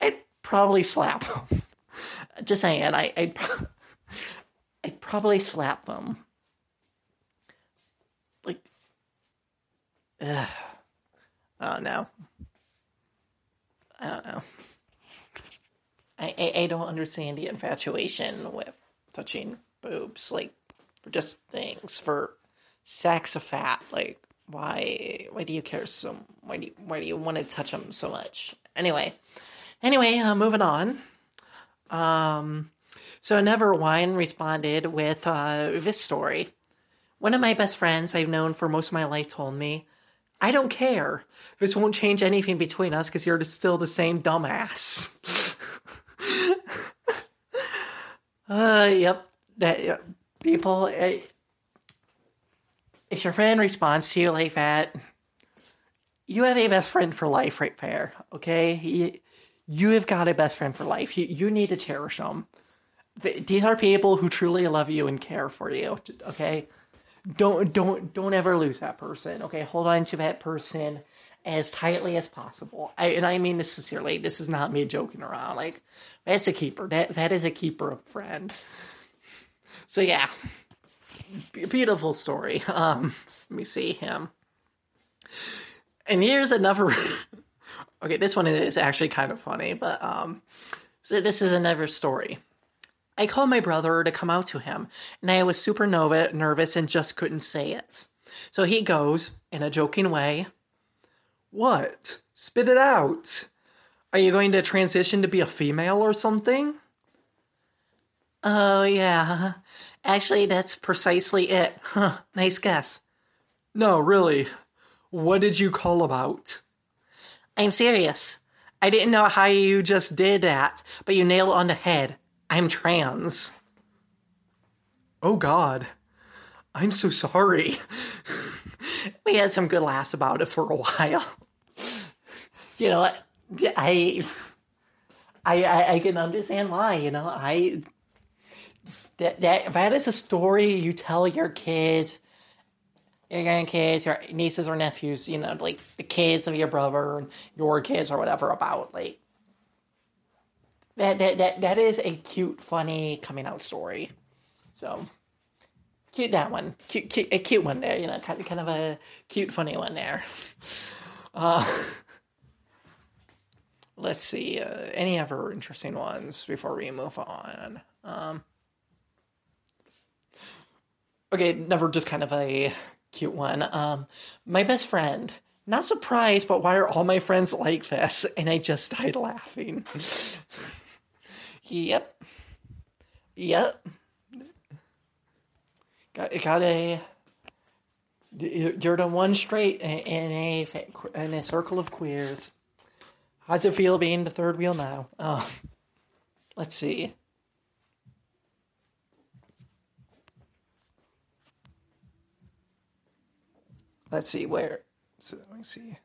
I'd probably slap them. Just saying, I, I'd, I'd probably slap them. Like, ugh. I don't know. I don't know. I, I, I don't understand the infatuation with touching boobs. Like, just things for sacks of fat. Like why why do you care so why do you, why do you want to touch them so much? Anyway, anyway, uh, moving on. Um, so Never Wine responded with uh, this story. One of my best friends I've known for most of my life told me, I don't care. This won't change anything between us because you're still the same dumbass. uh, yep. That, yep people, eh, if your friend responds to you like that, you have a best friend for life right there, okay? You, have got a best friend for life. You, you need to cherish them. These are people who truly love you and care for you, okay? Don't don't don't ever lose that person, okay? Hold on to that person as tightly as possible. I, and I mean this sincerely. This is not me joking around. Like that's a keeper. That that is a keeper of friend. So yeah, beautiful story. Um, let me see him. And here's another. okay, this one is actually kind of funny, but um, so this is another story. I called my brother to come out to him, and I was super nova, nervous and just couldn't say it. So he goes, in a joking way, What? Spit it out. Are you going to transition to be a female or something? Oh, yeah. Actually, that's precisely it. Huh, nice guess. No, really. What did you call about? I'm serious. I didn't know how you just did that, but you nailed it on the head. I'm trans. Oh, God. I'm so sorry. we had some good laughs about it for a while. you know, I, I, I, I can understand why. You know, I that that that is a story you tell your kids, your grandkids, your nieces or nephews, you know, like the kids of your brother and your kids or whatever about like that that that that is a cute, funny coming out story. So cute that one, cute, cute a cute one there, you know, kind of kind of a cute, funny one there. Uh, let's see, uh, any other interesting ones before we move on. Um, okay, never just kind of a cute one. Um, my best friend, not surprised, but why are all my friends like this? And I just died laughing. yep. Yep. Got, got a. You're the one straight in a in a circle of queers. How's it feel being the third wheel now? Oh, let's see. Let's see where. So let me see.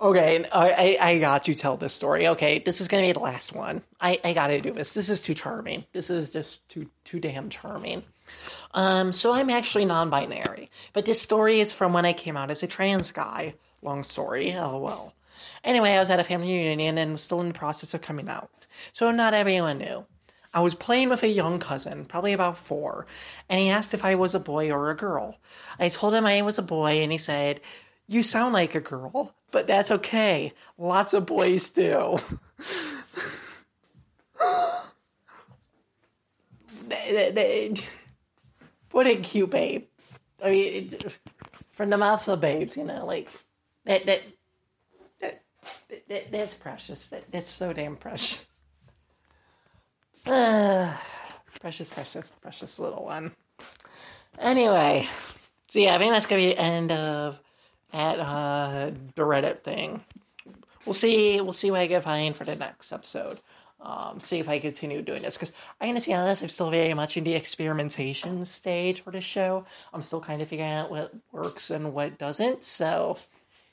Okay, I, I got you tell this story. Okay, this is gonna be the last one. I, I gotta do this. This is too charming. This is just too too damn charming. Um, so I'm actually non-binary, but this story is from when I came out as a trans guy. Long story. Oh well. Anyway, I was at a family reunion and was still in the process of coming out, so not everyone knew. I was playing with a young cousin, probably about four, and he asked if I was a boy or a girl. I told him I was a boy, and he said, You sound like a girl, but that's okay. Lots of boys do. What a cute babe. I mean, from the mouth of babes, you know, like that. That, that, that that's precious. That, that's so damn precious. Precious, precious, precious little one. Anyway, so yeah, I think that's gonna be the end of at uh, the Reddit thing. We'll see. We'll see what I can find for the next episode um, see if I continue doing this. Because I'm to be honest, I'm still very much in the experimentation stage for this show. I'm still kind of figuring out what works and what doesn't. So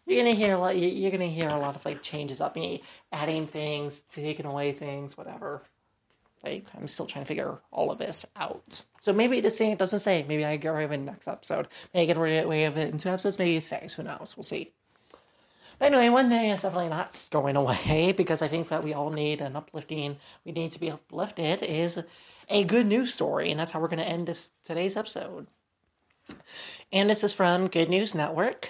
you're gonna hear a lot. You're gonna hear a lot of like changes up me, adding things, taking away things, whatever. Like I'm still trying to figure all of this out. So maybe this thing doesn't say. Maybe I get rid of it in the next episode. Maybe I get rid of it in two episodes. Maybe it stays. Who knows? We'll see. But anyway, one thing is definitely not going away because I think that we all need an uplifting, we need to be uplifted, is a good news story. And that's how we're going to end this today's episode. And this is from Good News Network.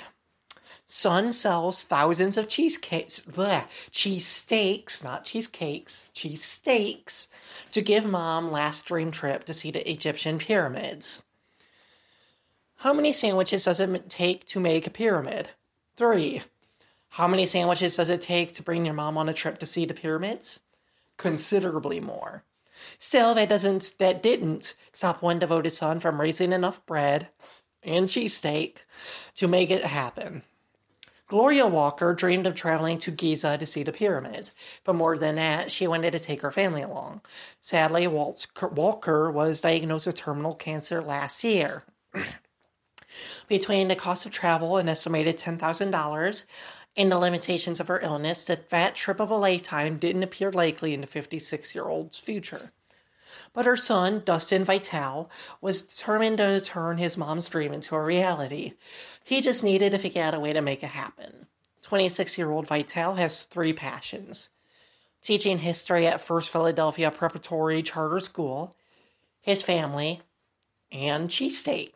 Son sells thousands of cheesecakes, bleh, cheese steaks, not cheesecakes, cheese steaks, to give mom last dream trip to see the Egyptian pyramids. How many sandwiches does it take to make a pyramid? Three. How many sandwiches does it take to bring your mom on a trip to see the pyramids? Considerably more. Still, that doesn't that didn't stop one devoted son from raising enough bread and cheesesteak to make it happen. Gloria Walker dreamed of traveling to Giza to see the pyramids, but more than that, she wanted to take her family along. Sadly, Walker was diagnosed with terminal cancer last year. Between the cost of travel, an estimated $10,000, and the limitations of her illness that that trip of a lifetime didn't appear likely in the 56 year old's future. But her son, Dustin Vital, was determined to turn his mom's dream into a reality. He just needed to figure out a way to make it happen. 26 year old Vital has three passions teaching history at First Philadelphia Preparatory Charter School, his family, and cheesesteak.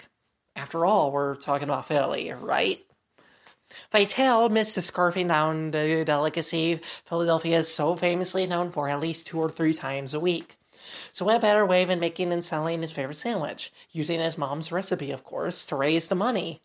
After all, we're talking about Philly, right? Vital admits to scarfing down the delicacy Philadelphia is so famously known for at least two or three times a week. So, what better way than making and selling his favorite sandwich? Using his mom's recipe, of course, to raise the money.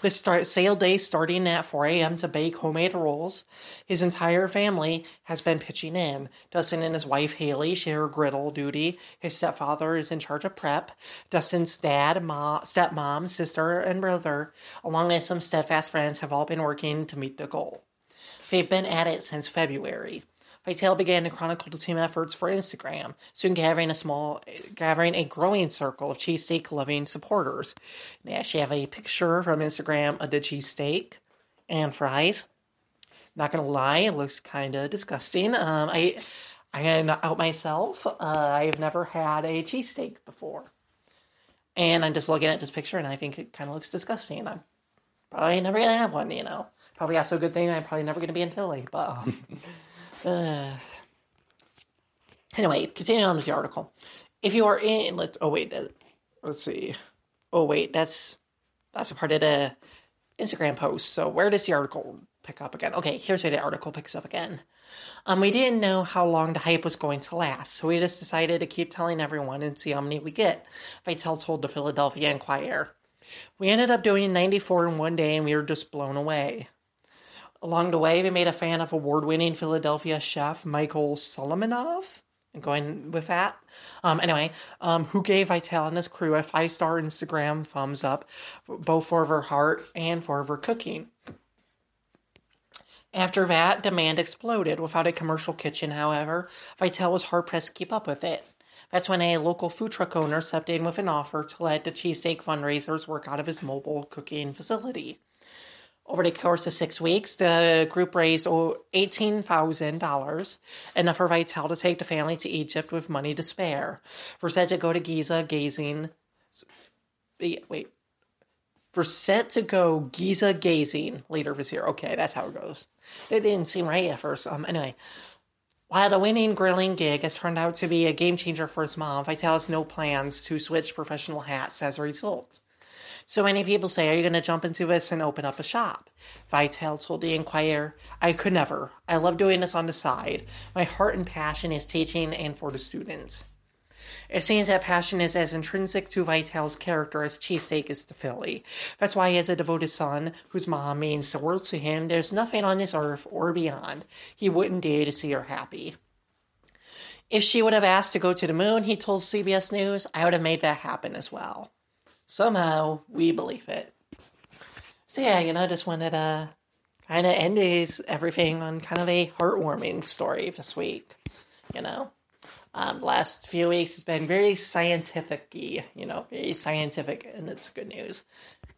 With start, sale day starting at 4 a.m. to bake homemade rolls, his entire family has been pitching in. Dustin and his wife Haley share griddle duty. His stepfather is in charge of prep. Dustin's dad, mom, stepmom, sister, and brother, along with some steadfast friends, have all been working to meet the goal. They've been at it since February. Vital began to chronicle the team efforts for Instagram, soon gathering a small, gathering a growing circle of cheesesteak loving supporters. They actually have a picture from Instagram of the cheesesteak and fries. Not gonna lie, it looks kind of disgusting. Um, I, I am out myself. Uh, I've never had a cheesesteak before, and I'm just looking at this picture, and I think it kind of looks disgusting. I'm probably never gonna have one. You know, probably also a good thing. I'm probably never gonna be in Philly, but. Um, uh, anyway, continuing on with the article. If you are in, let's. Oh wait, let's see. Oh wait, that's that's a part of the Instagram post. So where does the article pick up again? Okay, here's where the article picks up again. Um, we didn't know how long the hype was going to last, so we just decided to keep telling everyone and see how many we get. Vital told the Philadelphia Inquirer. We ended up doing 94 in one day, and we were just blown away. Along the way, we made a fan of award winning Philadelphia chef Michael Solomonov. And going with that. Um, anyway, um, who gave Vital and his crew a five star Instagram thumbs up, both for her heart and for her cooking. After that, demand exploded. Without a commercial kitchen, however, Vital was hard pressed to keep up with it. That's when a local food truck owner stepped in with an offer to let the cheesesteak fundraisers work out of his mobile cooking facility. Over the course of six weeks, the group raised $18,000, enough for Vital to take the family to Egypt with money to spare. For said to go to Giza gazing. Wait. For set to go Giza gazing later this year. Okay, that's how it goes. It didn't seem right at first. Um, anyway, While the winning grilling gig has turned out to be a game changer for his mom, Vital has no plans to switch professional hats as a result. So many people say, Are you going to jump into this and open up a shop? Vital told the Inquirer, I could never. I love doing this on the side. My heart and passion is teaching and for the students. It seems that passion is as intrinsic to Vital's character as cheesesteak is to Philly. That's why, as a devoted son whose mom means the world to him, there's nothing on this earth or beyond he wouldn't do to see her happy. If she would have asked to go to the moon, he told CBS News, I would have made that happen as well. Somehow, we believe it. So, yeah, you know, I just wanted to kind of end these, everything on kind of a heartwarming story this week, you know. Um, last few weeks has been very scientific you know, very scientific, and it's good news.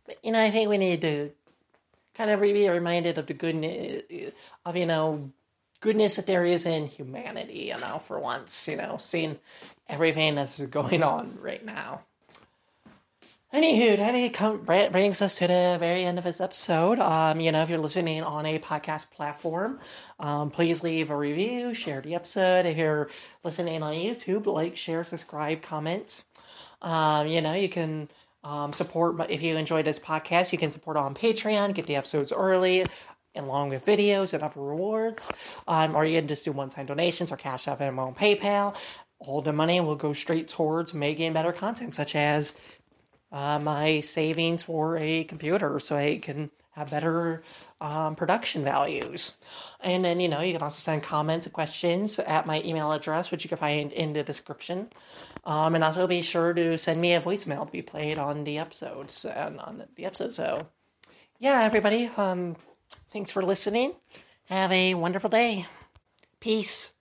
But, you know, I think we need to kind of be reminded of the goodness of, you know, goodness that there is in humanity, you know, for once, you know, seeing everything that's going on right now. Anywho, that brings us to the very end of this episode. Um, you know, if you're listening on a podcast platform, um, please leave a review, share the episode. If you're listening on YouTube, like, share, subscribe, comment. Um, you know, you can um, support, if you enjoy this podcast, you can support on Patreon, get the episodes early, along with videos and other rewards. Um, or you can just do one-time donations or cash out and PayPal. All the money will go straight towards making better content, such as uh, my savings for a computer so I can have better um, production values. And then, you know, you can also send comments and questions at my email address, which you can find in the description. Um, and also be sure to send me a voicemail to be played on the episodes and on the episode. So, yeah, everybody, um, thanks for listening. Have a wonderful day. Peace.